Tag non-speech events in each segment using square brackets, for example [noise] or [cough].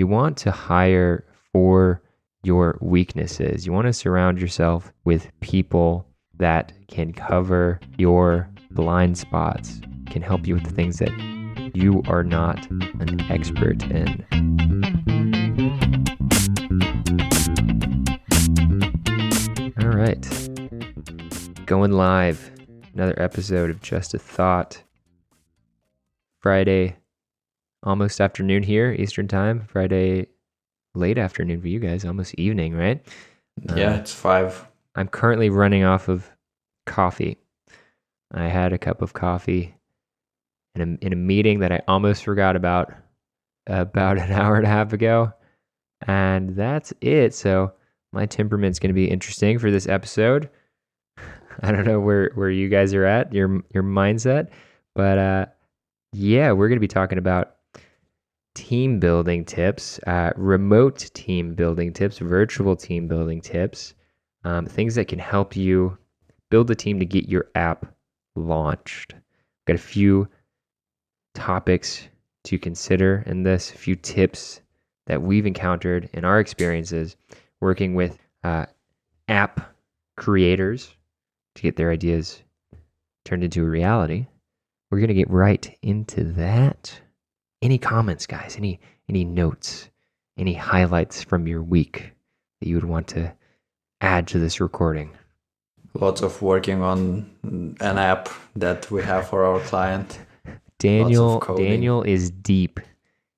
you want to hire for your weaknesses. You want to surround yourself with people that can cover your blind spots, can help you with the things that you are not an expert in. All right. Going live. Another episode of Just a Thought. Friday, almost afternoon here, Eastern Time. Friday, late afternoon for you guys, almost evening, right? Yeah, Uh, it's five. I'm currently running off of coffee. I had a cup of coffee in a, in a meeting that I almost forgot about about an [laughs] hour and a half ago. And that's it. So my temperament's going to be interesting for this episode. [laughs] I don't know where, where you guys are at, your your mindset, but uh, yeah, we're going to be talking about team building tips, uh, remote team building tips, virtual team building tips, um, things that can help you build a team to get your app launched. Got a few topics to consider in this, a few tips that we've encountered in our experiences working with uh, app creators to get their ideas turned into a reality. We're going to get right into that. Any comments, guys? Any any notes? Any highlights from your week that you would want to add to this recording? Lots of working on an app that we have for our client. [laughs] Daniel. Daniel is deep.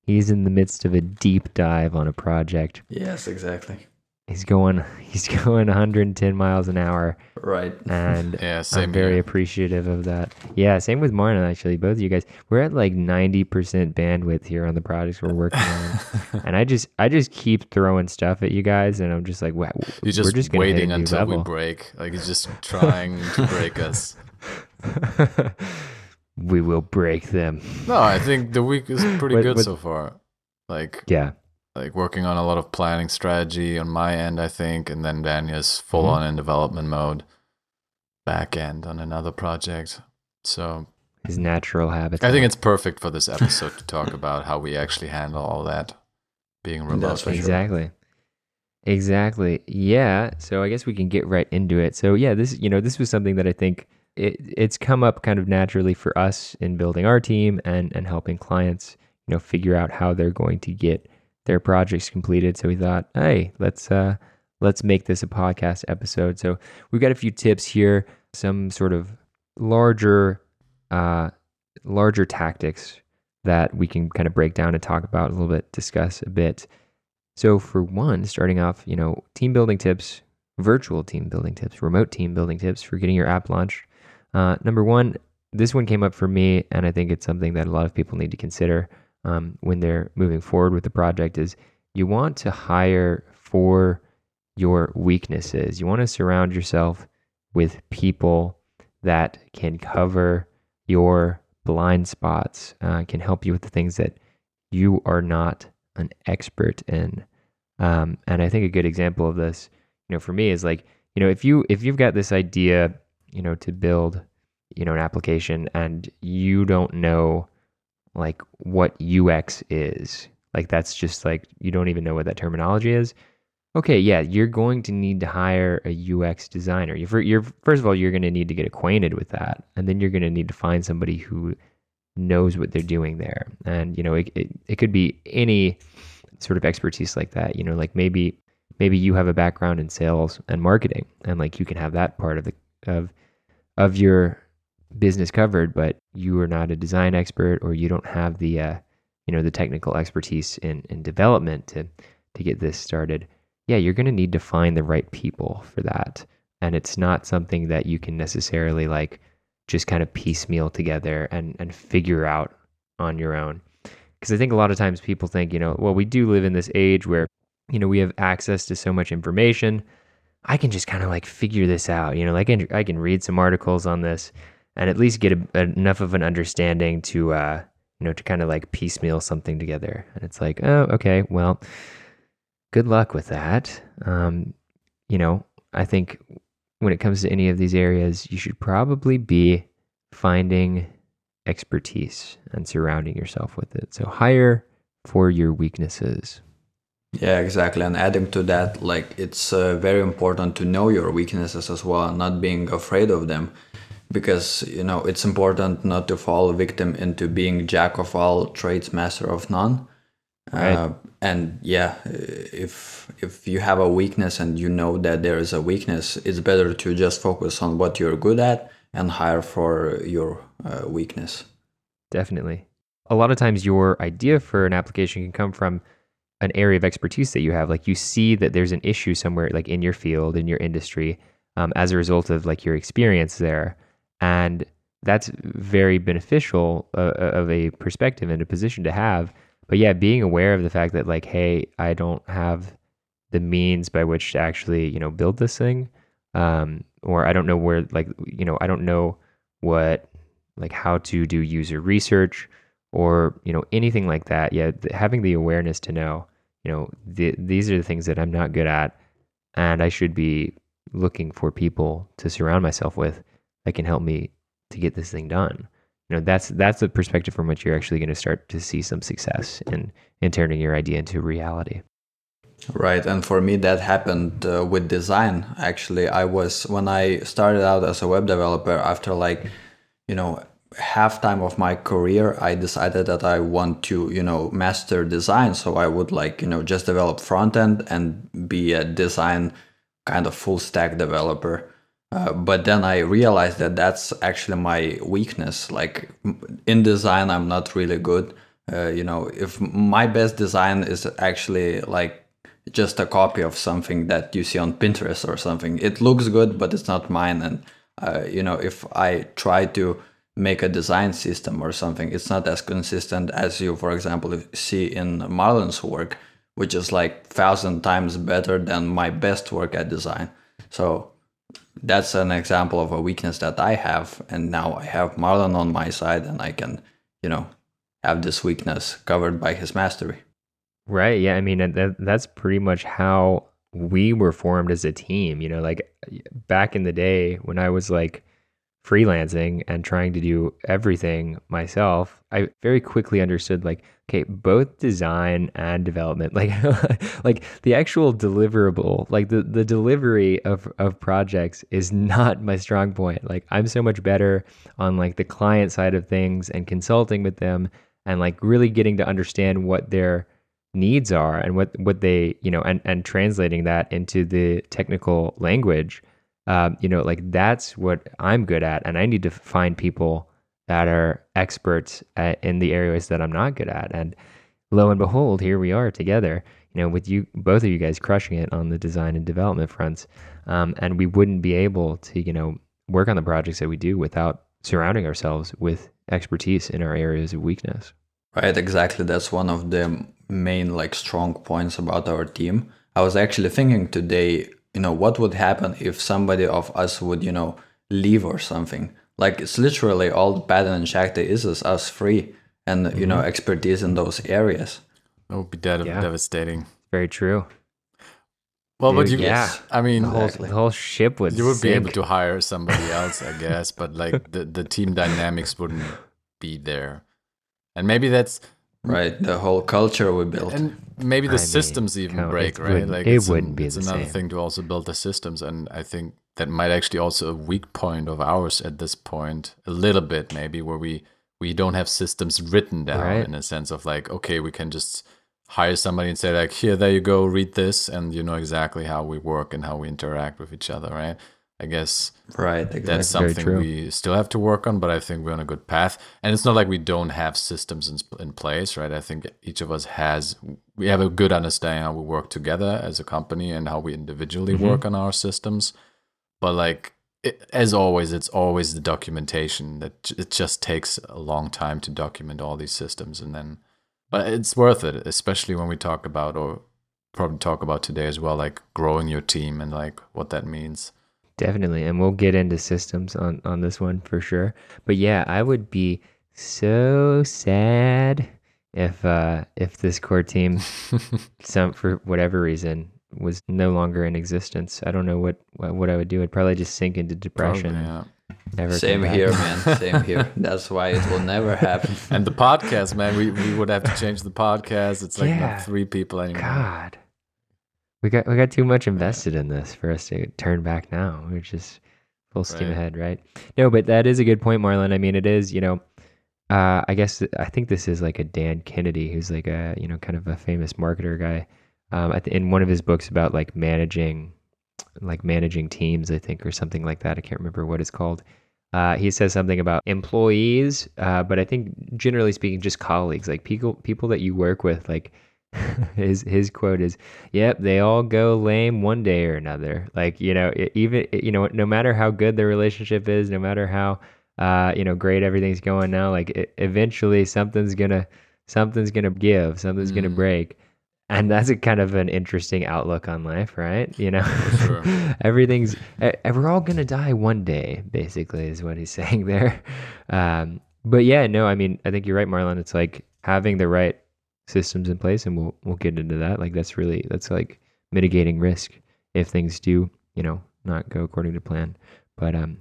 He's in the midst of a deep dive on a project. Yes, exactly. He's going [laughs] he's going 110 miles an hour Right. [laughs] and [laughs] Yeah, same I'm very here. appreciative of that. Yeah, same with Martin actually. Both of you guys. We're at like 90% bandwidth here on the projects we're working on. and I just I just keep throwing stuff at you guys and I'm just like wow, You're we're just, just waiting until we break. Like he's just trying to break us. we will break them. No, I think the week is pretty good so far. Like Yeah. Like working on a lot of planning strategy on my end, I think, and then Daniel's full Mm-hmm. on in development mode, back end on another project. So His natural habitat. I think it's perfect for this episode to talk [laughs] about how we actually handle all that being remote. That's for sure. Exactly. Exactly. Yeah. So I guess we can get right into it. So yeah, this you know this was something that I think it it's come up kind of naturally for us in building our team and and helping clients you know figure out how they're going to get their projects completed. So we thought, hey, let's uh let's make this a podcast episode. So we've got a few tips here, some sort of larger uh larger tactics that we can kind of break down and talk about a little bit, discuss a bit. So for one, starting off, you know, team building tips, virtual team building tips, remote team building tips for getting your app launched. Uh, number one, this one came up for me, and I think it's something that a lot of people need to consider um, when they're moving forward with the project. Is you want to hire for your weaknesses. You want to surround yourself with people that can cover your blind spots, uh, can help you with the things that you are not an expert in. Um, and I think a good example of this, you know, for me is like, you know, if you if you've got this idea, you know, to build, you know, an application and you don't know like what UX is, like that's just like you don't even know what that terminology is. Okay, yeah, you're going to need to hire a UX designer. You're, you're first of all, you're going to need to get acquainted with that, and then you're going to need to find somebody who knows what they're doing there. And you know, it, it, it could be any sort of expertise like that. You know, like maybe maybe you have a background in sales and marketing, and like you can have that part of the of of your business covered, but you are not a design expert, or you don't have the uh, you know the technical expertise in in development to to get this started. Yeah, you're going to need to find the right people for that, and it's not something that you can necessarily like just kind of piecemeal together and and figure out on your own. Because i think a lot of times people think you know well we do live in this age where you know we have access to so much information. I can just kind of like figure this out you know like I can, I can read some articles on this and at least get a, enough of an understanding to uh you know to kind of like piecemeal something together and it's like oh okay well good luck with that um you know i think when it comes to any of these areas, you should probably be finding expertise and surrounding yourself with it. So hire for your weaknesses. Yeah, exactly. And adding to that, like it's uh, very important to know your weaknesses as well, not being afraid of them, because you know it's important not to fall victim into being jack of all trades, master of none. Right. Uh, and yeah, if if you have a weakness and you know that there is a weakness, it's better to just focus on what you're good at and hire for your uh, weakness. Definitely. A lot of times, your idea for an application can come from an area of expertise that you have. Like you see that there's an issue somewhere, like in your field, in your industry, um, as a result of like your experience there, and that's very beneficial uh, of a perspective and a position to have. But yeah, being aware of the fact that like, hey, I don't have the means by which to actually, you know, build this thing, um, or I don't know where, like, you know, I don't know what, like, how to do user research or you know anything like that yeah th- having the awareness to know you know th- these are the things that i'm not good at and i should be looking for people to surround myself with that can help me to get this thing done you know that's that's the perspective from which you're actually going to start to see some success in in turning your idea into reality Right, and for me that happened uh, with design. Actually, I was when I started out as a web developer after like, you know, half time of my career, I decided that I want to, you know, master design. So I would like, you know, just develop front end and be a design kind of full stack developer. Uh, but then I realized that that's actually my weakness. Like in design, I'm not really good. Uh, you know, if my best design is actually like just a copy of something that you see on Pinterest or something. It looks good, but it's not mine. And uh, you know, if I try to make a design system or something, it's not as consistent as you, for example, see in Marlon's work, which is like thousand times better than my best work at design. So that's an example of a weakness that I have, and now I have Marlon on my side, and I can, you know, have this weakness covered by his mastery. Right. Yeah. I mean, that, that's pretty much how we were formed as a team. You know, like back in the day when I was like freelancing and trying to do everything myself, I very quickly understood like, okay, both design and development, [laughs] like, like the actual deliverable, like the, the delivery of, of projects is not my strong point. Like, I'm so much better on like the client side of things and consulting with them and like really getting to understand what they're needs are and what what they you know and and translating that into the technical language um, you know like that's what i'm good at and i need to find people that are experts at, in the areas that i'm not good at and lo and behold here we are together you know with you both of you guys crushing it on the design and development fronts um, and we wouldn't be able to you know work on the projects that we do without surrounding ourselves with expertise in our areas of weakness Right, exactly. That's one of the main like strong points about our team. I was actually thinking today, you know, what would happen if somebody of us would, you know, leave or something. Like it's literally all Padden and Shakti is is us free and mm-hmm. you know expertise in those areas. That would be dead- yeah. devastating. Very true. Well, Dude, but you, yeah, I mean, the whole, the whole ship would. You would sink. be able to hire somebody [laughs] else, I guess, but like the the team dynamics wouldn't be there and maybe that's right the whole culture we built and maybe the I systems mean, even break right like it wouldn't an, be it's another same. thing to also build the systems and i think that might actually also a weak point of ours at this point a little bit maybe where we we don't have systems written down right. in a sense of like okay we can just hire somebody and say like here there you go read this and you know exactly how we work and how we interact with each other right I guess right exactly. that's something we still have to work on, but I think we're on a good path. And it's not like we don't have systems in, in place, right? I think each of us has we have a good understanding how we work together as a company and how we individually mm-hmm. work on our systems. But like it, as always, it's always the documentation that it just takes a long time to document all these systems, and then but it's worth it, especially when we talk about or probably talk about today as well, like growing your team and like what that means. Definitely. And we'll get into systems on, on this one for sure. But yeah, I would be so sad if uh if this core team [laughs] some for whatever reason was no longer in existence. I don't know what what I would do. I'd probably just sink into depression. Probably, yeah. Never Same here, man. [laughs] Same here. That's why it will never happen. [laughs] And the podcast, man, we, we would have to change the podcast. It's like yeah. not three people anymore. God. we got we got too much invested in this for us to turn back now. We're just full steam Right. ahead, right? No, but that is a good point, Marlon. I mean, it is, you know, uh, I guess I think this is like a Dan Kennedy, who's like a you know kind of a famous marketer guy. Um, at the, in one of his books about like managing, like managing teams, I think, or something like that. I can't remember what it's called. Uh, he says something about employees, uh, but I think generally speaking, just colleagues, like people people that you work with. Like [laughs] his his quote is, "Yep, they all go lame one day or another." Like you know, even you know, no matter how good the relationship is, no matter how uh, you know great everything's going now, like e- eventually something's gonna something's gonna give, something's gonna Mm. break. And that's a kind of an interesting outlook on life, right? You know, sure. [laughs] everything's we're all gonna die one day, basically, is what he's [laughs] saying there. Um, but yeah, no, I mean, I think you're right, Marlon. It's like having the right systems in place, and we'll we'll get into that. Like that's really that's like mitigating risk if things do, you know, not go according to plan. But um,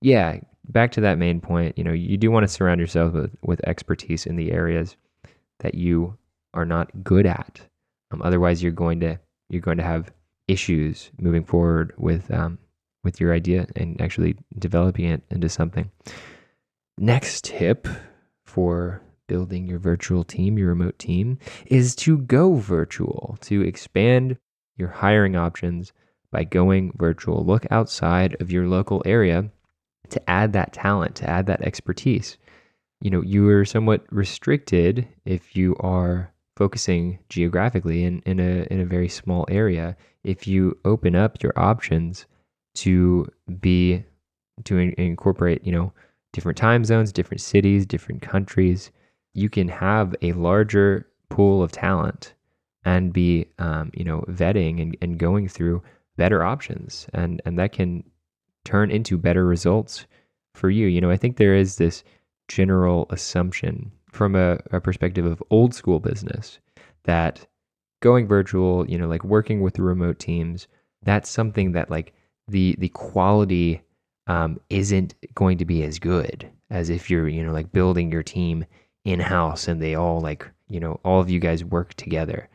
yeah, back to that main point. You know, you do want to surround yourself with with expertise in the areas that you are not good at. Um, otherwise, you're going to you're going to have issues moving forward with um, with your idea and actually developing it into something. Next tip for building your virtual team, your remote team, is to go virtual, to expand your hiring options by going virtual. Look outside of your local area to add that talent, to add that expertise. You know, you are somewhat restricted if you are focusing geographically in, in a in a very small area. If you open up your options to be to in- incorporate, you know, different time zones, different cities, different countries, you can have a larger pool of talent and be, um, you know, vetting and, and going through better options, and and that can turn into better results for you. You know, I think there is this general assumption from a, a perspective of old school business that going virtual, you know, like working with the remote teams, that's something that like the the quality um, isn't going to be as good as if you're, you know, like building your team in house and they all like, you know, all of you guys work together.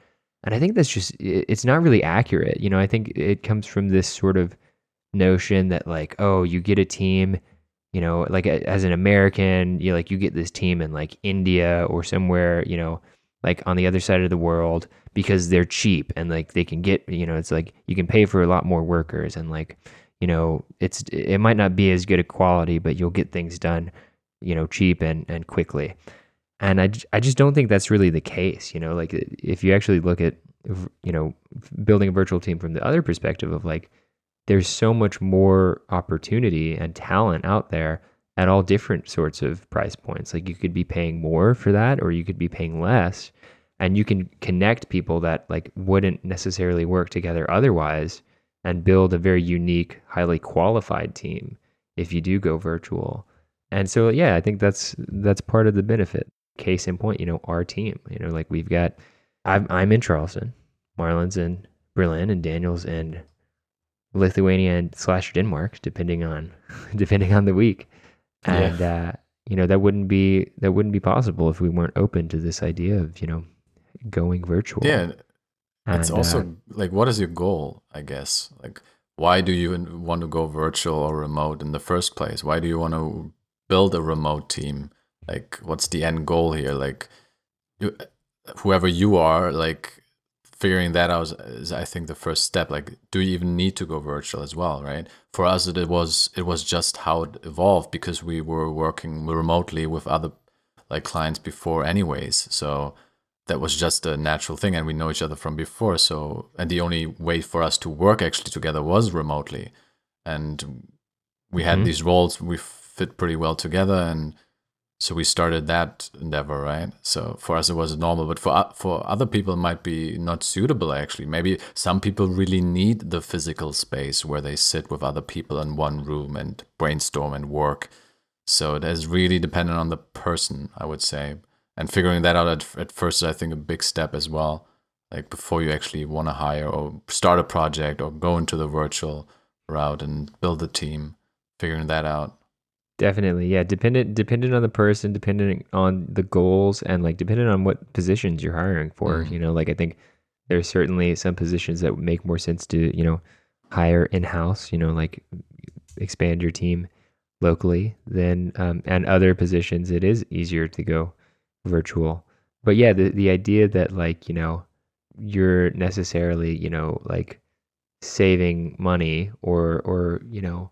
And I think that's just it's not really accurate. You know, I think it comes from this sort of notion that like, oh, you get a team, you know, like a, as an American, you like you get this team in like India or somewhere, you know, like on the other side of the world because they're cheap and like they can get, you know, it's like you can pay for a lot more workers and like, you know, it's it might not be as good a quality, but you'll get things done, you know, cheap and and quickly. And I I just don't think that's really the case. You know, like if you actually look at, you know, building a virtual team from the other perspective of like, there's so much more opportunity and talent out there at all different sorts of price points. Like you could be paying more for that or you could be paying less and you can connect people that like wouldn't necessarily work together otherwise and build a very unique, highly qualified team if you do go virtual. And so yeah, I think that's that's part of the benefit. Case in point, you know, our team, you know, like we've got I'm I'm in Charleston, Marlon's in Berlin and Daniel's in Lithuania and slash Denmark, depending on [laughs] depending on the week. And uh, you know, that wouldn't be that wouldn't be possible if we weren't open to this idea of, you know, going virtual. Yeah, it's And, also uh, like, what is your goal? I guess like, why do you want to go virtual or remote in the first place? Why do you want to build a remote team? Like, what's the end goal here? Like, you, whoever you are, like, figuring that out is, I think, the first step. Like, do you even need to go virtual as well? Right? For us, it, it was it was just how it evolved because we were working remotely with other like clients before, anyways. So that was just a natural thing and we know each other from before so and the only way for us to work actually together was remotely and we had Mhm. these roles we fit pretty well together and so we started that endeavor right? So for us it was normal but for uh, for other people it might be not suitable actually. Maybe some people really need the physical space where they sit with other people in one room and brainstorm and work. So it is really dependent on the person i would say. And figuring that out at, at first is i think a big step as well. Like before you actually want to hire or start a project or go into the virtual route and build a team figuring that out Definitely, yeah. Dependent, dependent on the person, dependent on the goals, and like dependent on what positions you're hiring for. Mhm. You know, like I think there's certainly some positions that make more sense to you know hire in house. You know, like expand your team locally. Then um, and other positions, it is easier to go virtual. But yeah, the the idea that like you know you're necessarily you know like saving money or or you know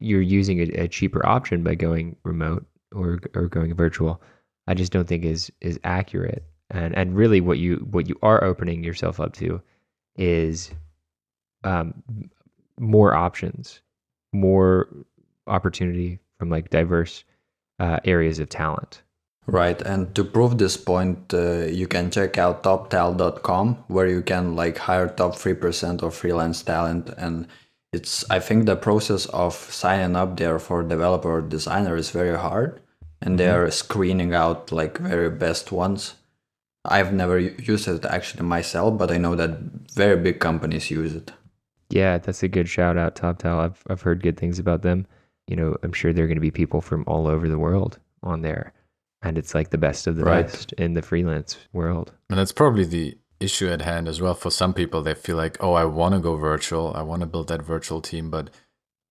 you're using a, a cheaper option by going remote or or going virtual i just don't think is is accurate. And and really what you what you are opening yourself up to is um more options more opportunity from like diverse uh, areas of talent. Right, and to prove this point, uh, you can check out toptal.com where you can like hire top 3% of freelance talent and it's I think the process of signing up there for developer designer is very hard and they mm-hmm. are screening out like very best ones. I've never used it actually myself, but I know that very big companies use it. Yeah, that's a good shout out, TopTal. I've I've heard good things about them. You know, I'm sure there are going to be people from all over the world on there, and it's like the best of the Right. best in the freelance world. And that's probably the issue at hand as well. For some people, they feel like, oh, I want to go virtual. I want to build that virtual team, but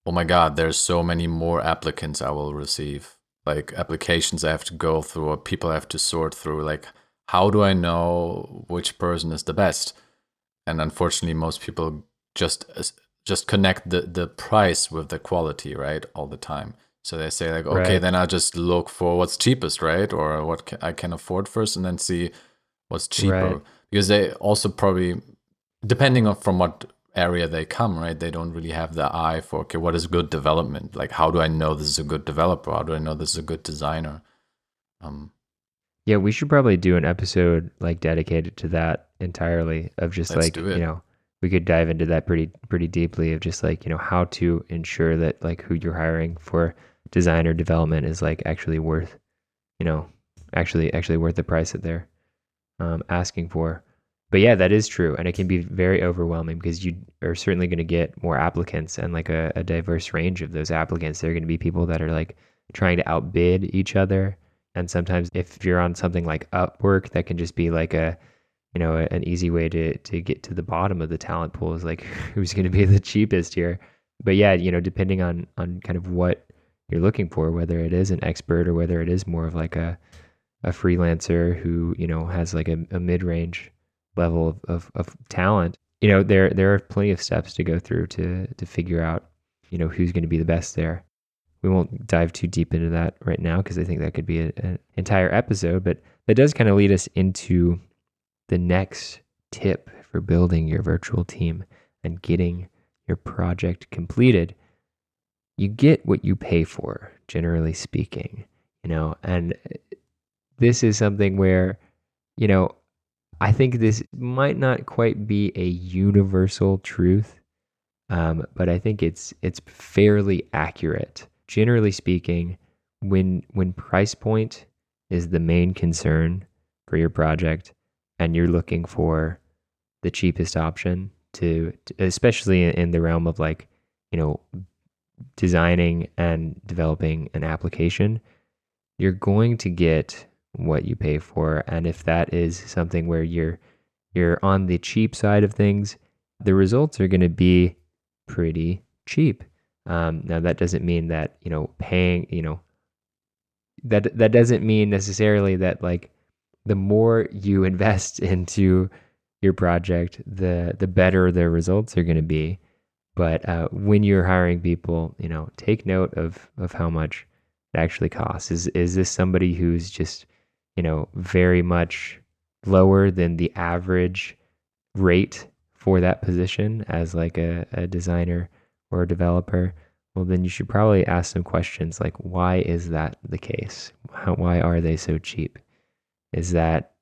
oh my God, there's so many more applicants I will receive. Like applications I have to go through or people I have to sort through. Like, how do I know which person is the best? And unfortunately, most people just just connect the, the price with the quality, right? All the time. So they say like, okay, Right. then I'll just look for what's cheapest, right? Or what I can afford first, and then see what's cheaper. Right. Because they also probably, depending on from what area they come, right? They don't really have the eye for okay, what is good development? Like, how do I know this is a good developer? How do I know this is a good designer? Um, Yeah, we should probably do an episode like dedicated to that entirely of just like you know we could dive into that pretty pretty deeply of just like you know how to ensure that like who you're hiring for designer development is like actually worth you know actually actually worth the price that they're um, asking for. But yeah, that is true, and it can be very overwhelming because you are certainly going to get more applicants and like a, a diverse range of those applicants. There are going to be people that are like trying to outbid each other, and sometimes if you're on something like Upwork, that can just be like a you know an easy way to to get to the bottom of the talent pool is like [laughs] who's going to be the cheapest here. But yeah, you know, depending on on kind of what you're looking for, whether it is an expert or whether it is more of like a a freelancer who you know has like a, a mid-range level of, of, of talent you know there there are plenty of steps to go through to to figure out you know who's going to be the best there. We won't dive too deep into that right now because i think that could be an entire episode but that does kind of lead us into the next tip for building your virtual team and getting your project completed. You get what you pay for generally speaking you know and this is something where you know i think this might not quite be a universal truth um, but i think it's it's fairly accurate. Generally speaking when when price point is the main concern for your project and you're looking for the cheapest option to, to especially in, in the realm of like you know designing and developing an application you're going to get what you pay for. And if that is something where you're you're on the cheap side of things the results are going to be pretty cheap. Um, now that doesn't mean that you know paying you know that that doesn't mean necessarily that like the more you [laughs] invest into your project the the better the results are going to be. But uh, when you're hiring people you know take note of of how much it actually costs. Is is this somebody who's just you know very much lower than the average rate for that position as like a, a designer or a developer well then you should probably ask some questions like why is that the case? How, why are they so cheap? Is that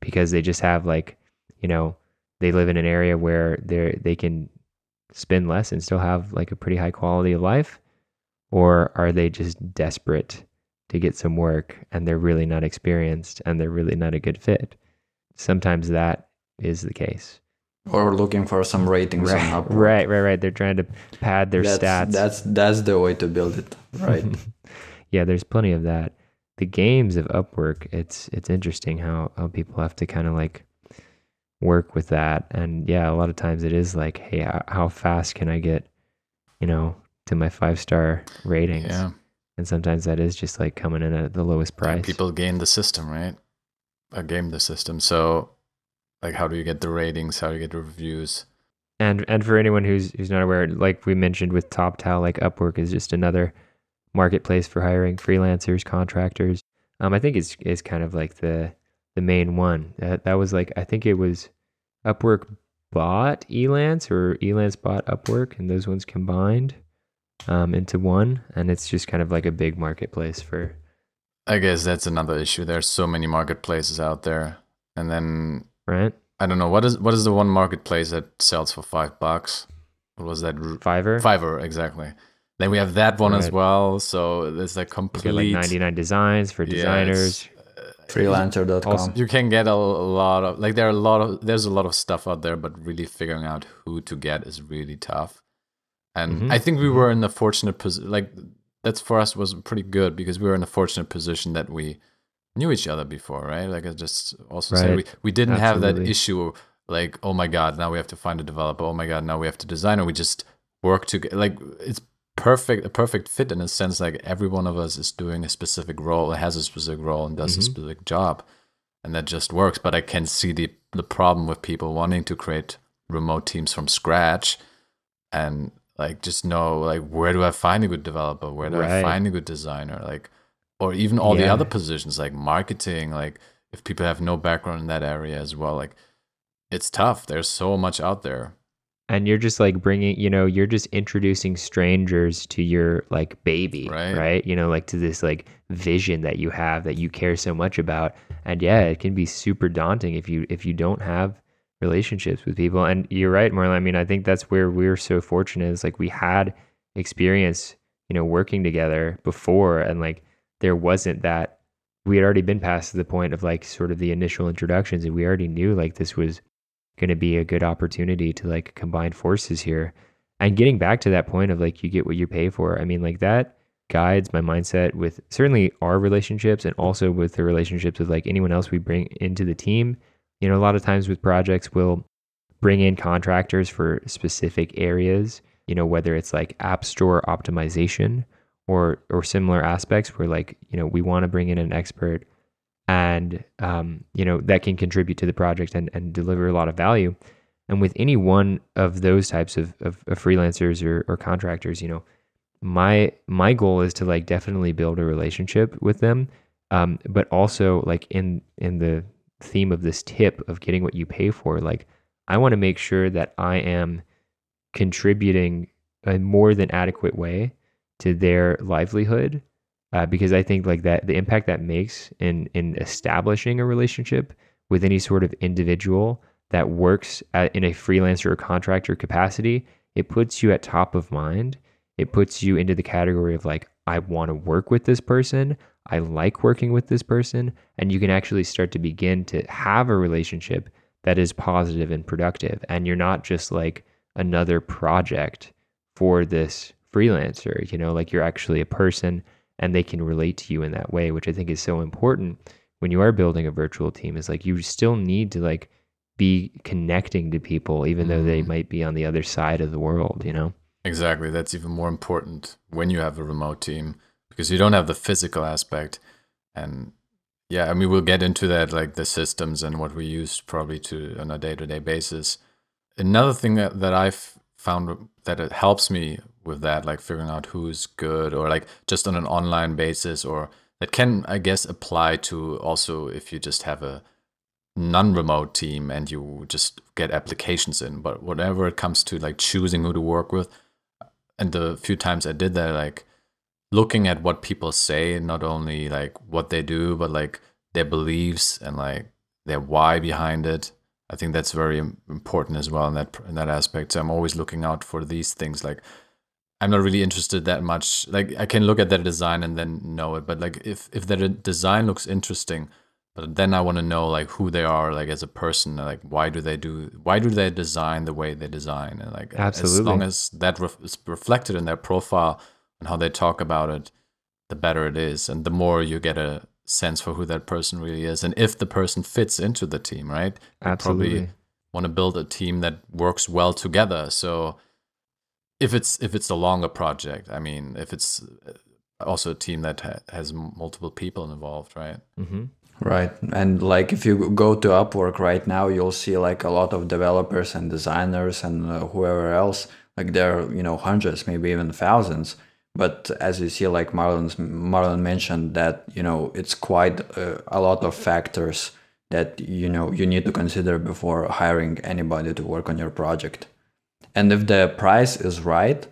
because they just have like you know they live in an area where they they can spend less and still have like a pretty high quality of life? Or are they just desperate to get some work and they're really not experienced and they're really not a good fit sometimes that is the case Or looking for some ratings on right Upwork. right right right they're trying to pad their that's, stats That's that's the way to build it, right? [laughs] yeah, there's plenty of that. The games of Upwork, it's it's interesting how how people have to kind of like work with that. And yeah, a lot of times it is like, hey, how fast can I get, you know, to my five star ratings? Yeah. And sometimes that is just like coming in at the lowest price. And people game the system, right? A game the system. So, like, how do you get the ratings? How do you get the reviews? And and for anyone who's who's not aware, like we mentioned with TopTal, like Upwork is just another marketplace for hiring freelancers, contractors. Um, I think it's it's kind of like the the main one. That that was like I think it was Upwork bought Elance or Elance bought Upwork, and those ones combined um, into one, and it's just kind of like a big marketplace for. I guess that's another issue. There's so many marketplaces out there, and then right. I don't know what is what is the one marketplace that sells for five bucks. What was that? Fiverr. Fiverr, exactly. Then we have that one right. as well. So there's a complete like 99 designs for designers. Yeah, freelancer.com. You can get a lot of like there are a lot of there's a lot of stuff out there, but really figuring out who to get is really tough. And mm-hmm. I think we were in a fortunate position. Like that's for us was pretty good because we were in a fortunate position that we knew each other before, right? Like I just also right. said, we we didn't Absolutely. have that issue like oh my god now we have to find a developer oh my god now we have to design or we just work together like it's perfect a perfect fit in a sense like every one of us is doing a specific role has a specific role and does mm-hmm. a specific job and that just works but i can see the the problem with people wanting to create remote teams from scratch and like just know like where do i find a good developer where do right. i find a good designer like or even all yeah. the other positions like marketing like if people have no background in that area as well like it's tough there's so much out there and you're just like bringing you know you're just introducing strangers to your like baby right. right you know like to this like vision that you have that you care so much about and yeah it can be super daunting if you if you don't have relationships with people and you're right marla i mean i think that's where we're so fortunate is like we had experience you know working together before and like there wasn't that we had already been past the point of like sort of the initial introductions and we already knew like this was going to be a good opportunity to like combine forces here. And getting back to that point of like you get what you pay for. I mean, like that guides my mindset with certainly our relationships and also with the relationships with like anyone else we bring into the team. You know, a lot of times with projects, we'll bring in contractors for specific areas, you know, whether it's like app store optimization or or similar aspects where like, you know, we want to bring in an expert and um, you know that can contribute to the project and, and deliver a lot of value. And with any one of those types of, of, of freelancers or, or contractors you know my my goal is to like definitely build a relationship with them um, but also like in in the theme of this tip of getting what you pay for like i want to make sure that i am contributing a more than adequate way to their livelihood uh, because I think like that the impact that makes in in establishing a relationship with any sort of individual that works at, in a freelancer or contractor capacity, it puts you at top of mind. It puts you into the category of like I want to work with this person. I like working with this person, and you can actually start to begin to have a relationship that is positive and productive. And you're not just like another project for this freelancer, you know, like you're actually a person and they can relate to you in that way, which I think is so important when you are building a virtual team is like you still need to like be connecting to people even though they mm-hmm. might be on the other side of the world, you know? Exactly. That's even more important when you have a remote team because you don't have the physical aspect and yeah, I mean we'll get into that like the systems and what we use probably to on a day-to-day basis. Another thing that, that I've found that it helps me with that, like figuring out who's good or like just on an online basis, or that can, I guess, apply to also if you just have a non remote team and you just get applications in. But whatever it comes to like choosing who to work with, and the few times I did that, like looking at what people say, not only like what they do, but like their beliefs and like their why behind it. I think that's very important as well in that in that aspect. So I'm always looking out for these things like I'm not really interested that much. Like I can look at that design and then know it, but like if if that design looks interesting, but then I want to know like who they are, like as a person, like why do they do, why do they design the way they design, and like Absolutely. as long as that ref- is reflected in their profile and how they talk about it, the better it is, and the more you get a sense for who that person really is, and if the person fits into the team, right? Absolutely. Probably want to build a team that works well together. So if it's if it's a longer project, I mean, if it's uh, also a team that ha- has multiple people involved, right? Mm-hmm. Right. And like if you go to Upwork right now, you'll see like a lot of developers and designers and uh, whoever else. Like there are, you know, hundreds, maybe even thousands. But as you see, like Marlon's, Marlon mentioned, that, you know, it's quite uh, a lot of factors that, you know, you need to consider before hiring anybody to work on your project. And if the price is right,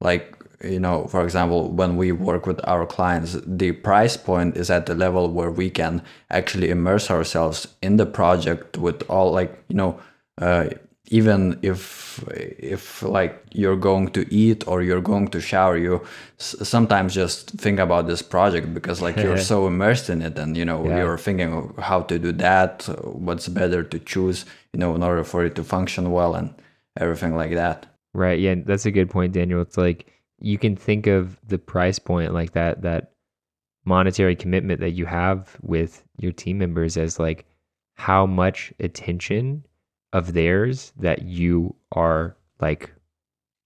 like you know for example when we work with our clients the price point is at the level where we can actually immerse ourselves in the project with all like you know uh, even if if like you're going to eat or you're going to shower you s- sometimes just think about this project because like you're [laughs] so immersed in it and you know Yeah. you're thinking of how to do that what's better to choose you know in order for it to function well and everything like that Right. Yeah, that's a good point, Daniel. It's like you can think of the price point like that that monetary commitment that you have with your team members as like how much attention of theirs that you are like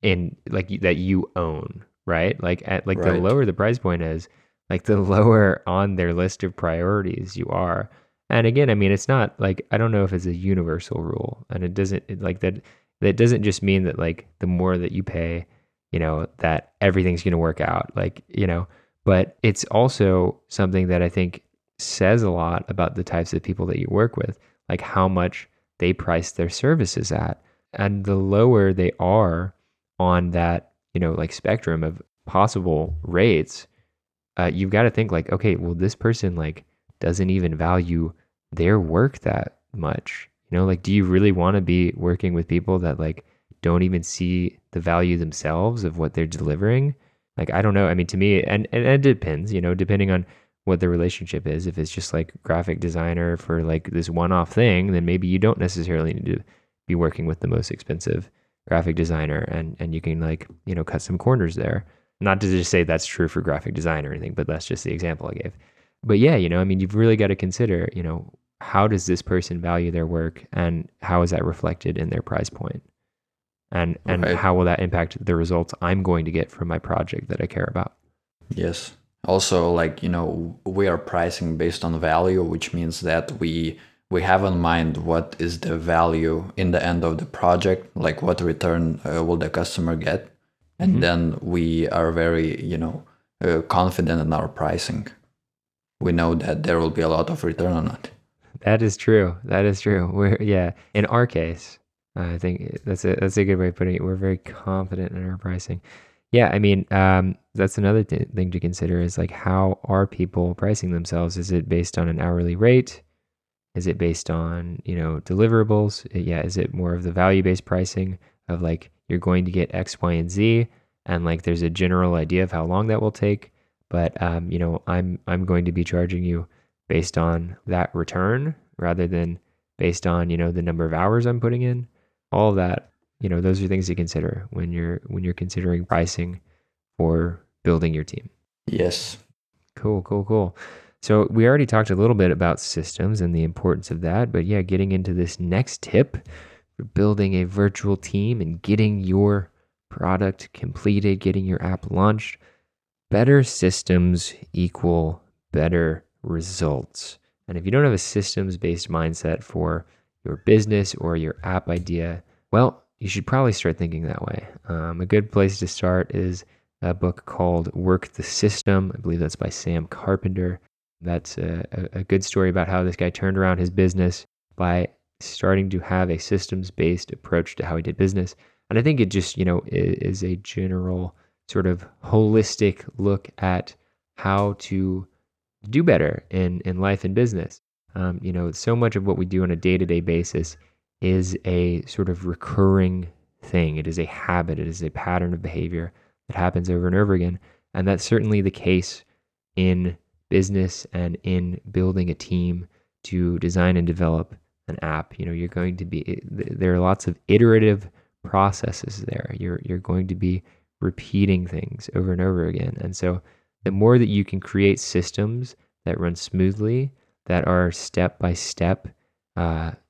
in like that you own, right? Like at like the lower the price point is, like the [laughs] lower on their list of priorities you are. And again, I mean, it's not like I don't know if it's a universal rule, and it doesn't it, like that. That doesn't just mean that like the more that you pay, you know, that everything's going to work out. Like you know, but it's also something that I think says a lot about the types of people that you work with, like how much they price their services at, and the lower they are on that, you know, like spectrum of possible rates, uh, you've got to think like, okay, well, this person like doesn't even value their work that much. You know, like, do you really want to be working with people that like don't even see the value themselves of what they're delivering? Like, I don't know. I mean, to me, and, and it depends, you know, depending on what the relationship is. If it's just like graphic designer for like this one off thing, then maybe you don't necessarily need to be working with the most expensive graphic designer and, and you can like, you know, cut some corners there. Not to just say that's true for graphic design or anything, but that's just the example I gave. But yeah, you know, I mean, you've really got to consider, you know, how does this person value their work and how is that reflected in their price point? And and Right. how will that impact the results I'm going to get from my project that I care about? Yes. Also, like you know, we are pricing based on value, which means that we we have in mind what is the value in the end of the project, like what return uh, will the customer get, and Mhm. then we are very you know uh, confident in our pricing. We know that there will be a lot of return on it. That is true. That is true. We're yeah. In our case, I think that's a that's a good way of putting it. We're very confident in our pricing. Yeah, I mean, um, that's another th- thing to consider is like how are people pricing themselves? Is it based on an hourly rate? Is it based on you know deliverables? Uh, Yeah, is it more of the value based pricing of like you're going to get X, Y, and Z, and like there's a general idea of how long that will take, but um, you know I'm I'm going to be charging you based on that return rather than based on you know the number of hours I'm putting in. All of that, you know, those are things to consider when you're when you're considering pricing for building your team. Yes. Cool, cool, cool. So we already talked a little bit about systems and the importance of that, but yeah, getting into this next tip for building a virtual team and getting your product completed, getting your app launched, better systems equal better results. And if you don't have a systems based mindset for your business or your app idea, well, you should probably start thinking that way. Um, a good place to start is a book called Work the System. I believe that's by Sam Carpenter. That's a, a, good story about how this guy turned around his business by starting to have a systems based approach to how he did business. And I think it just, you know, is a general sort of holistic look at how to do better in, in life and business. Um, you know, so much of what we do on a day to day basis is a sort of recurring thing. It is a habit, it is a pattern of behavior that happens over and over again. And that's certainly the case in business and in building a team to design and develop an app. You know, you're going to be, there are lots of iterative processes there. You're, you're going to be repeating things over and over again. And so the more that you can create systems that run smoothly, that are step by step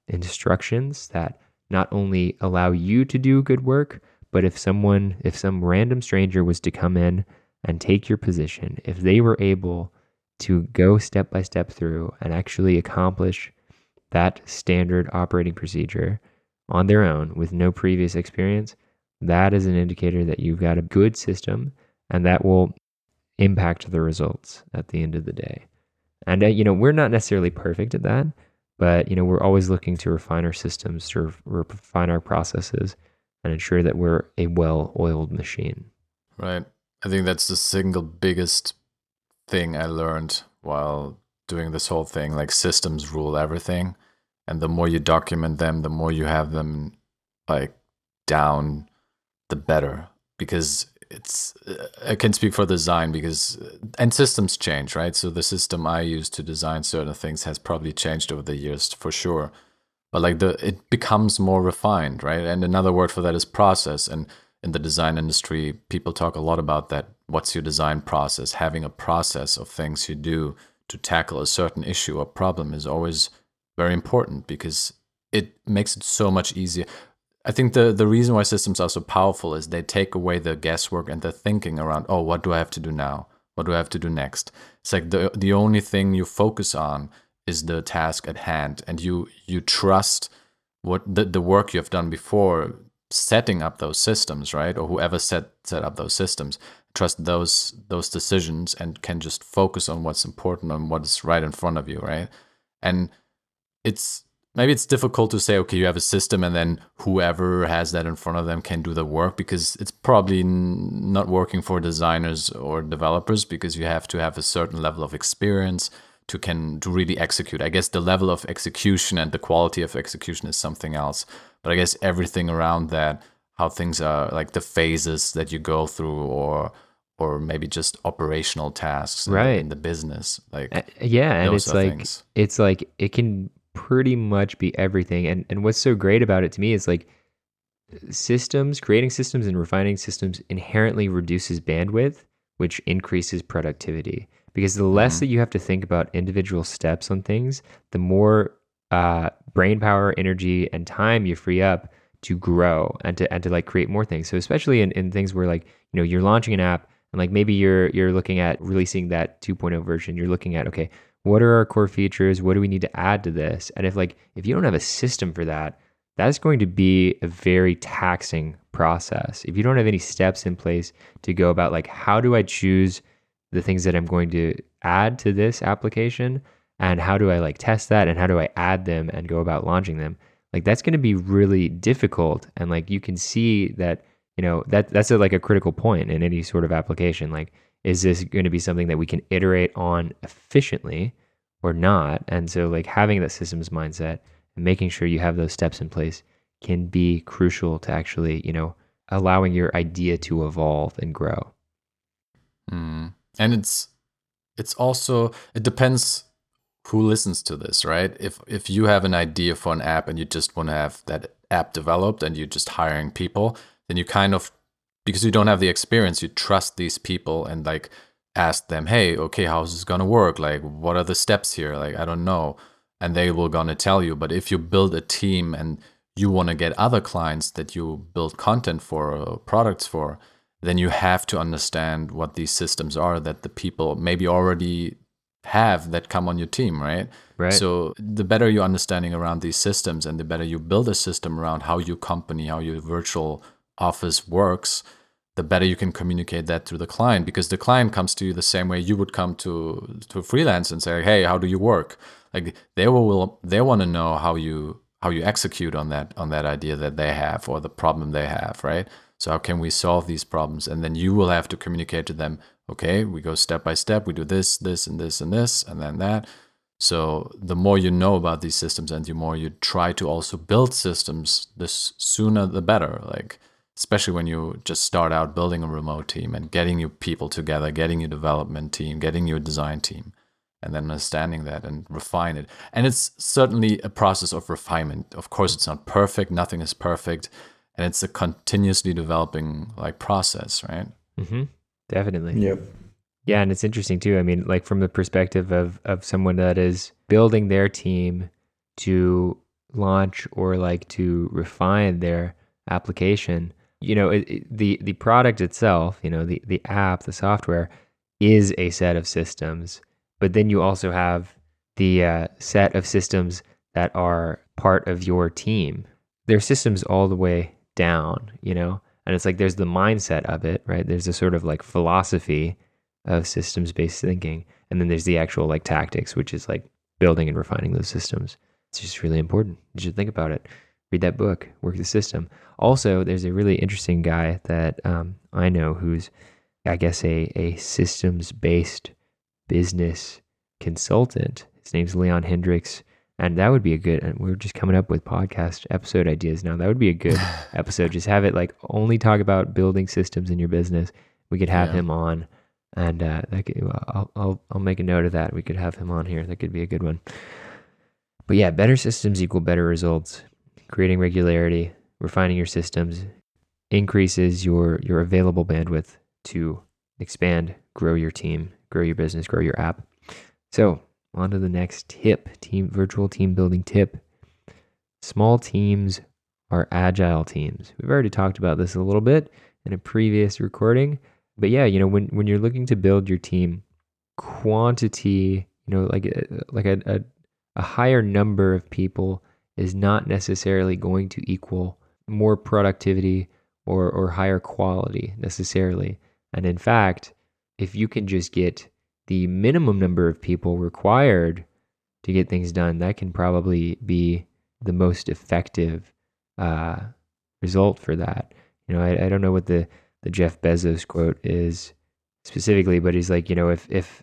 instructions that not only allow you to do good work, but if someone, if some random stranger was to come in and take your position, if they were able to go step by step through and actually accomplish that standard operating procedure on their own with no previous experience, that is an indicator that you've got a good system and that will impact the results at the end of the day. And, uh, you know, we're not necessarily perfect at that, but, you know, we're always looking to refine our systems, to refine our processes and ensure that we're a well oiled machine. Right. I think that's the single biggest thing I learned while doing this whole thing. Like systems rule everything. And the more you document them, the more you have them like down, the better. Because it's, uh, I can speak for design because, uh, and systems change, right? So the system I use to design certain things has probably changed over the years for sure. But like the it becomes more refined right? And another word for that is process. And in the design industry people talk a lot about that what's your design process? Having a process of things you do to tackle a certain issue or problem is always very important because it makes it so much easier i think the the reason why systems are so powerful is they take away the guesswork and the thinking around oh what do i have to do now? What do i have to do next? It's like the the only thing you focus on is the task at hand and you you trust what the, the work you have done before setting up those systems right? Or whoever set set up those systems trust those those decisions and can just focus on what's important on what's right in front of you right? And it's maybe it's difficult to say okay you have a system and then whoever has that in front of them can do the work because it's probably not working for designers or developers because you have to have a certain level of experience to can to really execute. I guess the level of execution and the quality of execution is something else. But I guess everything around that, how things are like the phases that you go through or or maybe just operational tasks in, right. the, in the business. Like yeah, and it's like things. it's like it can pretty much be everything. And and what's so great about it to me is like systems, creating systems and refining systems inherently reduces bandwidth, which increases productivity because the less mm-hmm. that you have to think about individual steps on things, the more uh, brain power, energy, and time you free up to grow and to and to like create more things. So especially in, in things where like you know you're launching an app and like maybe you're you're looking at releasing that 2.0 version. You're looking at okay, what are our core features? What do we need to add to this? And if like if you don't have a system for that, that's going to be a very taxing process. If you don't have any steps in place to go about like how do I choose the things that I'm going to add to this application and how do I like test that and how do I add them and go about launching them like that's going to be really difficult and like you can see that you know that that's a, like a critical point in any sort of application like is this going to be something that we can iterate on efficiently or not? And so like having that systems mindset and making sure you have those steps in place can be crucial to actually you know allowing your idea to evolve and grow. Mm and it's it's also it depends who listens to this right? If if you have an idea for an app and you just want to have that app developed and you're just hiring people then you kind of because you don't have the experience you trust these people and like ask them hey okay how's this gonna work like what are the steps here like i don't know and they will gonna tell you but if you build a team and you want to get other clients that you build content for or products for then you have to understand what these systems are that the people maybe already have that come on your team, right? Right. So the better your understanding around these systems and the better you build a system around how your company, how your virtual office works, the better you can communicate that to the client because the client comes to you the same way you would come to to freelance and say, "Hey, how do you work?" Like they will they want to know how you how you execute on that on that idea that they have or the problem they have, right? So how can we solve these problems? And then you will have to communicate to them, okay, we go step by step, we do this, this, and this, and this, and then that. So the more you know about these systems and the more you try to also build systems, the sooner the better. Like especially when you just start out building a remote team and getting your people together, getting your development team, getting your design team, and then understanding that and refine it. And it's certainly a process of refinement. Of course, it's not perfect. Nothing is perfect and it's a continuously developing like process, right? Mm-hmm. Definitely. Yep. Yeah, and it's interesting too. I mean, like from the perspective of of someone that is building their team to launch or like to refine their application, you know, it, it, the the product itself, you know, the the app, the software is a set of systems, but then you also have the uh, set of systems that are part of your team. There's systems all the way down, you know, and it's like there's the mindset of it, right? There's a sort of like philosophy of systems based thinking, and then there's the actual like tactics, which is like building and refining those systems. It's just really important. You should think about it. Read that book, work the system. Also, there's a really interesting guy that um, I know who's, I guess, a, a systems based business consultant. His name's Leon Hendricks. And that would be a good, and we're just coming up with podcast episode ideas now. That would be a good [laughs] episode. Just have it like only talk about building systems in your business. We could have yeah. him on and uh, that could, I'll, I'll I'll make a note of that. We could have him on here. That could be a good one. But yeah, better systems equal better results. Creating regularity, refining your systems increases your your available bandwidth to expand, grow your team, grow your business, grow your app. So on to the next tip: team virtual team building tip. Small teams are agile teams. We've already talked about this a little bit in a previous recording but yeah, you know, when when you're looking to build your team, quantity, you know, like uh, like a, a, a higher number of people is not necessarily going to equal more productivity or or higher quality necessarily. And in fact, if you can just get the minimum number of people required to get things done, that can probably be the most effective uh, result for that. You know, I, I don't know what the the Jeff Bezos quote is specifically, but he's like, you know, if if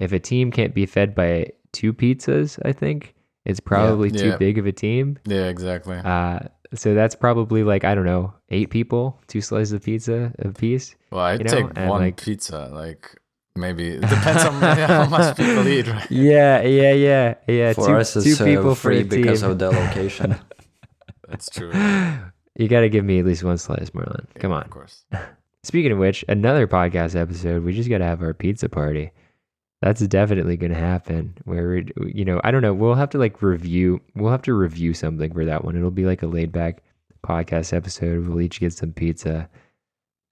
if a team can't be fed by two pizzas, I think it's probably yeah, too yeah. big of a team. Yeah, exactly. Uh, so that's probably like I don't know, eight people, two slices of pizza a piece. Well, I'd you know? take and one like, pizza, like maybe it depends on [laughs] how much people eat. Right? [laughs] Yeah, yeah, yeah, yeah. For two, us, it's two people uh, free because team. of the location. [laughs] that's true. You got to give me at least one slice, Marlon. Come on. Of course. Speaking of which, another podcast episode. We just got to have our pizza party. That's definitely going to happen. Where we, you know, I don't know. We'll have to like review. We'll have to review something for that one. It'll be like a laid back podcast episode. We'll each get some pizza,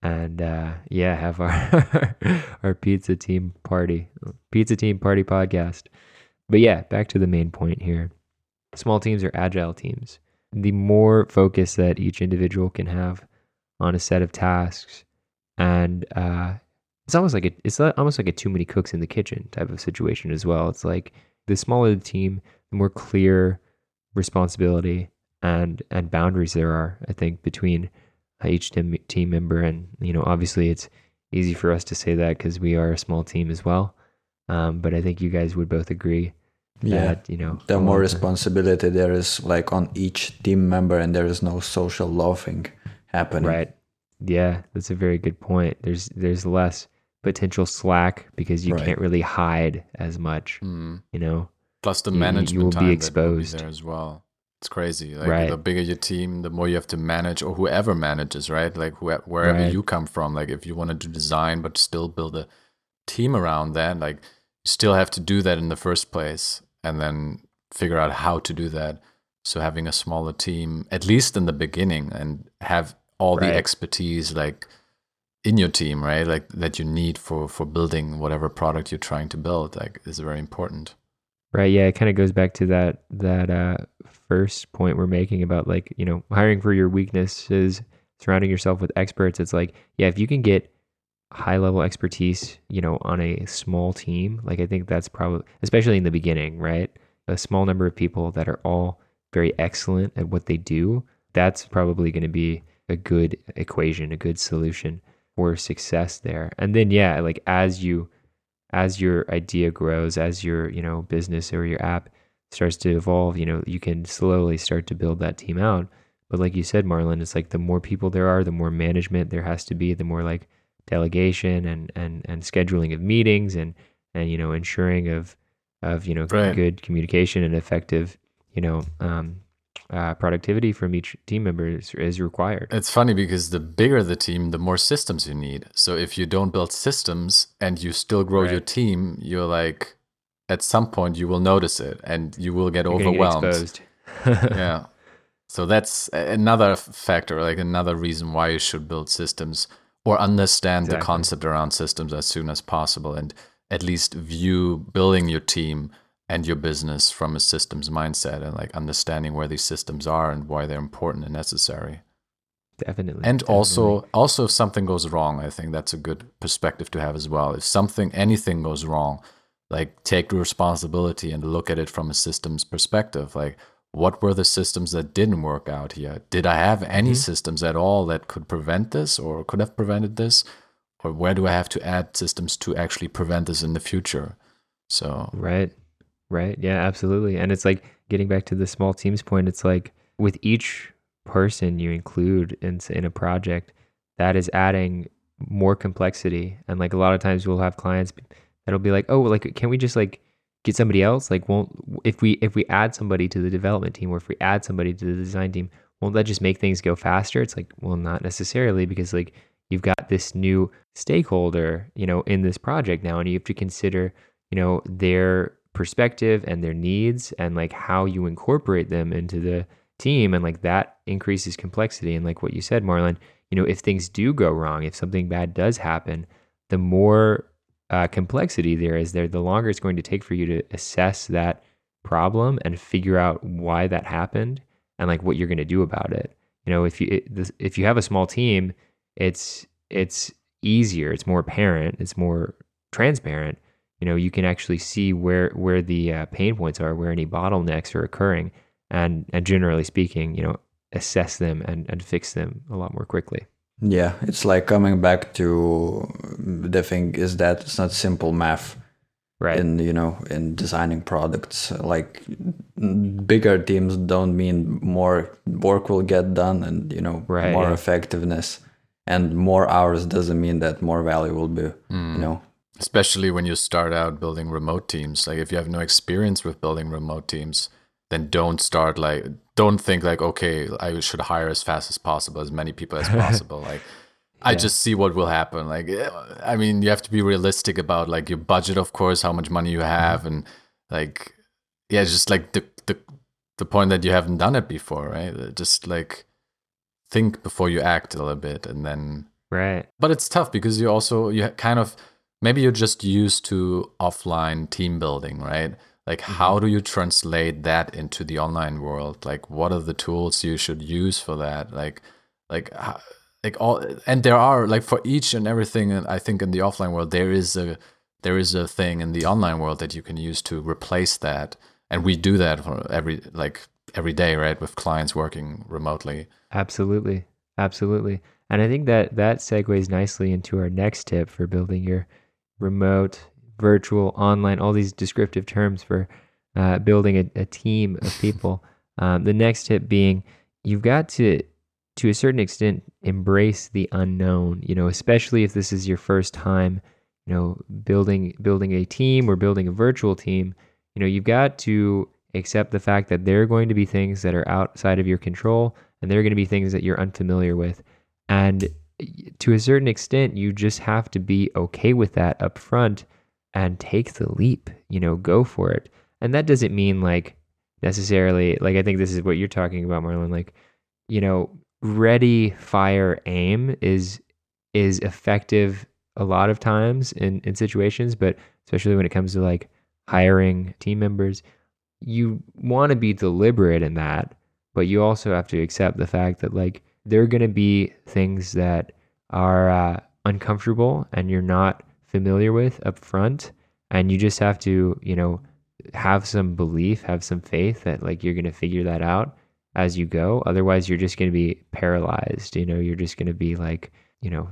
and uh, yeah, have our [laughs] our pizza team party, pizza team party podcast. But yeah, back to the main point here. Small teams are agile teams the more focus that each individual can have on a set of tasks and uh, it's almost like a, it's almost like a too many cooks in the kitchen type of situation as well. It's like the smaller the team the more clear responsibility and and boundaries there are i think between each team, team member. And you know obviously it's easy for us to say that because we are a small team as well. Um, but i think you guys would both agree yeah. that, you know the more responsibility there is like on each team member and there is no social loafing happening. Right. Yeah that's a very good point. There's there's less potential slack because you right. can't really hide as much mm. you know plus the you, management you will be exposed be there as well it's crazy like right. the bigger your team the more you have to manage or whoever manages right like whoever, wherever right. you come from like if you want to do design but still build a team around that like you still have to do that in the first place and then figure out how to do that. So having a smaller team, at least in the beginning, and have all the expertise like in your team, right? Like that you need for for building whatever product you're trying to build, like is very important. Right. Yeah. It kind of goes back to that that uh, first point we're making about like you know hiring for your weaknesses, surrounding yourself with experts. It's like yeah, if you can get high level expertise, you know, on a small team, like I think that's probably, especially in the beginning, right? A small number of people that are all very excellent at what they do, that's probably going to be a good equation, a good solution for success there. And then, yeah, like as you, as your idea grows, as your, you know, business or your app starts to evolve, you know, you can slowly start to build that team out. But like you said, Marlon, it's like the more people there are, the more management there has to be, the more like delegation and and and scheduling of meetings and and you know ensuring of of you know right. good communication and effective you know um, uh, productivity from each team member is, is, required. It's funny because the bigger the team, the more systems you need. So if you don't build systems and you still grow right. your team, you're like, at some point you will notice it and you will get You're overwhelmed. Get [laughs] yeah. So that's another factor, like another reason why you should build systems or understand exactly. the concept around systems as soon as possible and at least view building your team and your business from a systems mindset and like understanding where these systems are and why they're important and necessary. Definitely. And definitely. also also if something goes wrong, I think that's a good perspective to have as well. If something anything goes wrong, like take the responsibility and look at it from a systems perspective. Like what were the systems that didn't work out here? Did I have any mm-hmm. systems at all that could prevent this or could have prevented this? Or where do I have to add systems to actually prevent this in the future? So Right. Right. Yeah, absolutely. And it's like getting back to the small teams point, it's like with each person you include in in a project, that is adding more complexity. And like a lot of times we'll have clients that'll be like, "Oh, like can we just like get somebody else like won't if we if we add somebody to the development team or if we add somebody to the design team won't that just make things go faster it's like well not necessarily because like you've got this new stakeholder you know in this project now and you have to consider you know their perspective and their needs and like how you incorporate them into the team and like that increases complexity and like what you said marlon you know if things do go wrong if something bad does happen the more uh, complexity there is there, the longer it's going to take for you to assess that problem and figure out why that happened and like what you're going to do about it. You know, if you if you have a small team, it's it's easier, it's more apparent, it's more transparent. You know, you can actually see where where the uh, pain points are, where any bottlenecks are occurring, and and generally speaking, you know, assess them and and fix them a lot more quickly. Yeah, it's like coming back to the thing is that it's not simple math. Right. In you know, in designing products, like bigger teams don't mean more work will get done and you know right, more yeah. effectiveness, and more hours doesn't mean that more value will be. Mm. You know, especially when you start out building remote teams. Like if you have no experience with building remote teams, then don't start like don't think like okay i should hire as fast as possible as many people as [laughs] possible like yeah. i just see what will happen like eh, i mean you have to be realistic about like your budget of course how much money you have mm-hmm. and like yeah just like the, the the point that you haven't done it before right just like think before you act a little bit and then right but it's tough because you also you kind of maybe you're just used to offline team building right? Like mm-hmm. how do you translate that into the online world? Like what are the tools you should use for that? Like like like all and there are like for each and everything i think in the offline world there is a there is a thing in the online world that you can use to replace that. And we do that for every like every day right with clients working remotely. Absolutely. Absolutely. And i think that that segues nicely into our next tip for building your remote virtual, online, all these descriptive terms for uh, building a, a, team of [laughs] people. Um, the next tip being you've got to, to a certain extent, embrace the unknown. You know, especially if this is your first time, you know, building building a team or building a virtual team. You know, you've got to accept the fact that there are going to be things that are outside of your control, and there are going to be things that you're unfamiliar with, and to a certain extent, you just have to be okay with that up front and take the leap, you know, go for it. And that doesn't mean like necessarily like I think this is what you're talking about, Marlon, like, you know, ready, fire, aim is is effective a lot of times in, in situations, but especially when it comes to like hiring team members, you want to be deliberate in that, but you also have to accept the fact that like there are going to be things that are uh, uncomfortable and you're not familiar with up front and you just have to you know have some belief have some faith that like you're going to figure that out as you go. Otherwise you're just going to be paralyzed you know you're just going to be like you know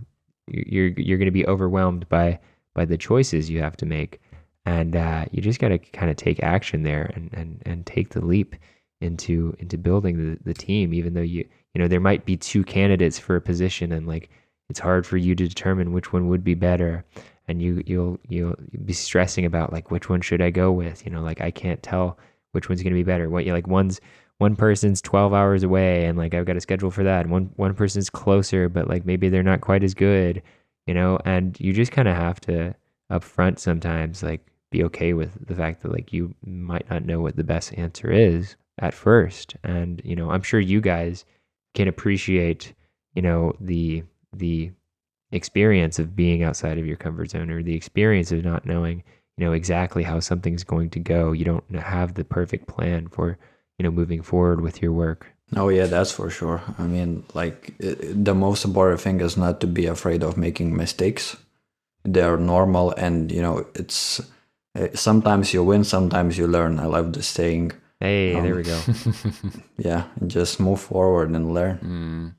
you're you're going to be overwhelmed by by the choices you have to make. And uh, you just got to kind of take action there and, and and take the leap into into building the, the team even though you you know there might be two candidates for a position and like it's hard for you to determine which one would be better. And you you'll you'll be stressing about like which one should I go with? You know like I can't tell which one's going to be better. What you like one's one person's 12 hours away and like I've got a schedule for that. And one one person's closer but like maybe they're not quite as good you know? And you just kind of have to up front sometimes like be okay with the fact that like you might not know what the best answer is at first. And, you know, I'm sure you guys can appreciate, you know, the the experience of being outside of your comfort zone or the experience of not knowing, you know, exactly how something's going to go. You don't have the perfect plan for, you know, moving forward with your work. Oh yeah, that's for sure. I mean, like it, the most important thing is not to be afraid of making mistakes. They're normal, and you know, it's eh, sometimes you win, sometimes you learn. I love the saying. Hey, um, there we go. [laughs] yeah, just move forward and learn. Mm.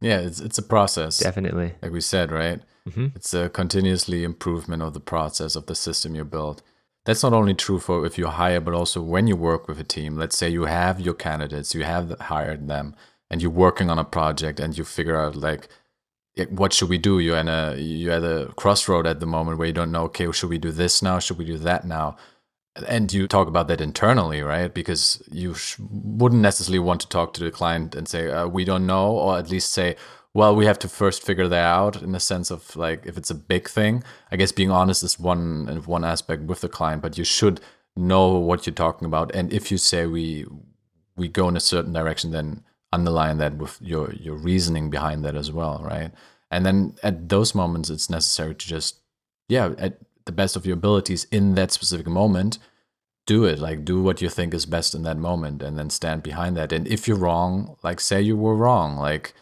Yeah, it's it's a process. Definitely, like we said, right? Mm-hmm. It's a continuously improvement of the process of the system you build that's not only true for if you hire, but also when you work with a team. Let's say you have your candidates, you have hired them, and you're working on a project, and you figure out like, what should we do? You're in a you're at a crossroad at the moment where you don't know. Okay, should we do this now? Should we do that now? And you talk about that internally, right? Because you wouldn't necessarily want to talk to the client and say, uh, "We don't know," or at least say, well, we have to first figure that out in the sense of like if it's a big thing. I guess being honest is one one aspect with the client, but you should know what you're talking about. And if you say we we go in a certain direction, then underline that with your your reasoning behind that as well, right? And then at those moments, it's necessary to just yeah, at the best of your abilities in that specific moment, do it. Like do what you think is best in that moment, and then stand behind that. And if you're wrong, like say you were wrong, like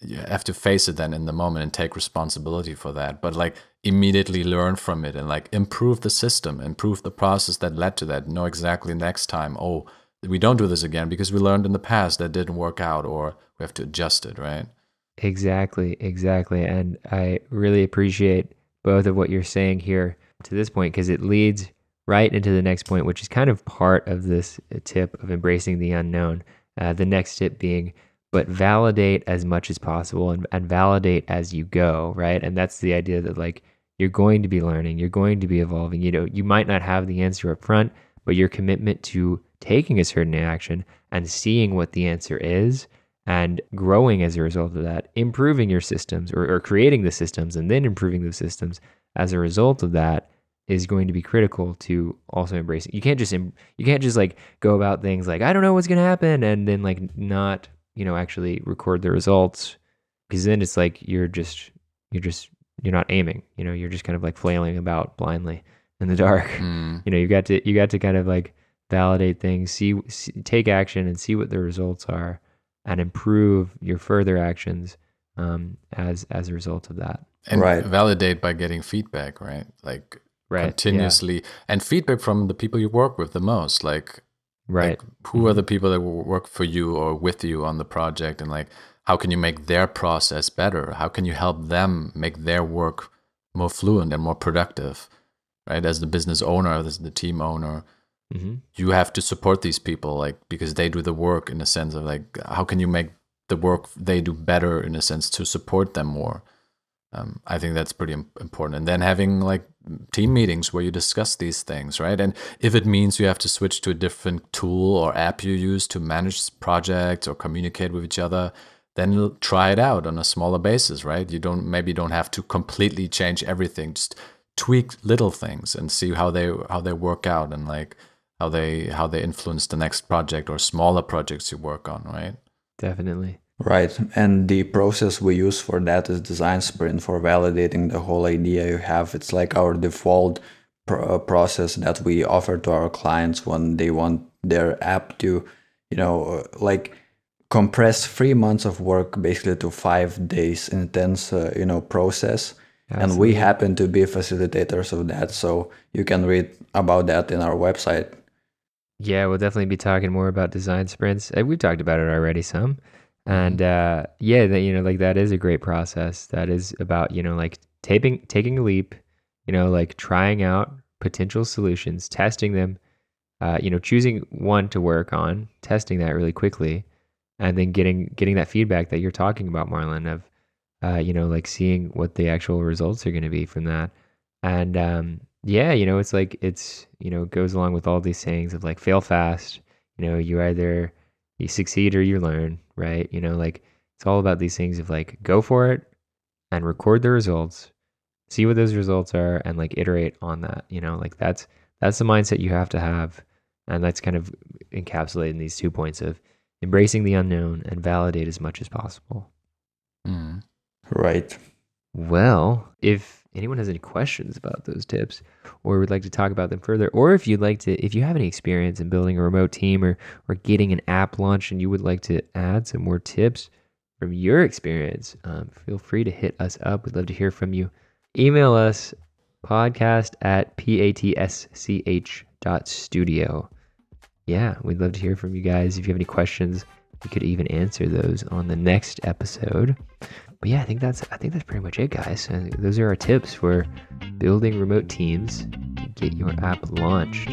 you have to face it then in the moment and take responsibility for that. But like immediately learn from it and like improve the system improve the process that led to that. Know exactly next time oh we don't do this again because we learned in the past that didn't work out or we have to adjust it right? Exactly exactly. And i really appreciate both of what you're saying here to this point because it leads right into the next point which is kind of part of this tip of embracing the unknown uh, the next tip being but validate as much as possible and, and validate as you go, right? And that's the idea that like you're going to be learning, you're going to be evolving. You know, you might not have the answer up front, but your commitment to taking a certain action and seeing what the answer is and growing as a result of that, improving your systems or, or creating the systems and then improving the systems as a result of that is going to be critical to also embracing. You can't just you can't just like go about things like I don't know what's going to happen and then like not you know actually record the results because then it's like you're just you're just you're not aiming you know you're just kind of like flailing about blindly in the dark mm. you know you got to you got to kind of like validate things see, see, take action and see what the results are and improve your further actions um, as as a result of that and right. validate by getting feedback right like right, continuously yeah. and feedback from the people you work with the most like right like, who are the people that work for you or with you on the project and like how can you make their process better how can you help them make their work more fluent and more productive right as the business owner as the team owner mm-hmm. you have to support these people like because they do the work in a sense of like how can you make the work they do better in a sense to support them more um, I think that's pretty important. And then having like team meetings where you discuss these things, right? And if it means you have to switch to a different tool or app you use to manage projects or communicate with each other, then try it out on a smaller basis, right? You don't maybe don't have to completely change everything. Just tweak little things and see how they how they work out and like how they how they influence the next project or smaller projects you work on, right? Definitely. Right. And the process we use for that is design sprint for validating the whole idea you have. It's like our default uh, process that we offer to our clients when they want their app to, you know, uh, like compress three months of work basically to five days intense, uh, you know, process. Absolutely. And we happen to be facilitators of that. So you can read about that in our website. Yeah, we'll definitely be talking more about design sprints. We've talked about it already some and uh, yeah that you know like that is a great process. That is about you know like taking taking a leap you know like trying out potential solutions testing them uh, you know choosing one to work on testing that really quickly and then getting getting that feedback that you're talking about marlon of uh, you know like seeing what the actual results are going to be from that. And um, yeah you know it's like it's you know goes along with all these sayings of like fail fast. You know you either you succeed or you learn, right? You know, like it's all about these things of like go for it and record the results, see what those results are and like iterate on that, you know, like that's that's the mindset you have to have And that's kind of encapsulated in these two points of embracing the unknown and validate as much as possible. Mm. Right. Well, if anyone has any questions about those tips or would like to talk about them further, or if you'd like to, if you have any experience in building a remote team or, or getting an app launched and you would like to add some more tips from your experience, um, feel free to hit us up. We'd love to hear from you. Email us podcast at patsch dot studio. Yeah, we'd love to hear from you guys. If you have any questions, we could even answer those on the next episode. But yeah, I think that's I think that's pretty much it, guys. Those are our tips for building remote teams get your app launched.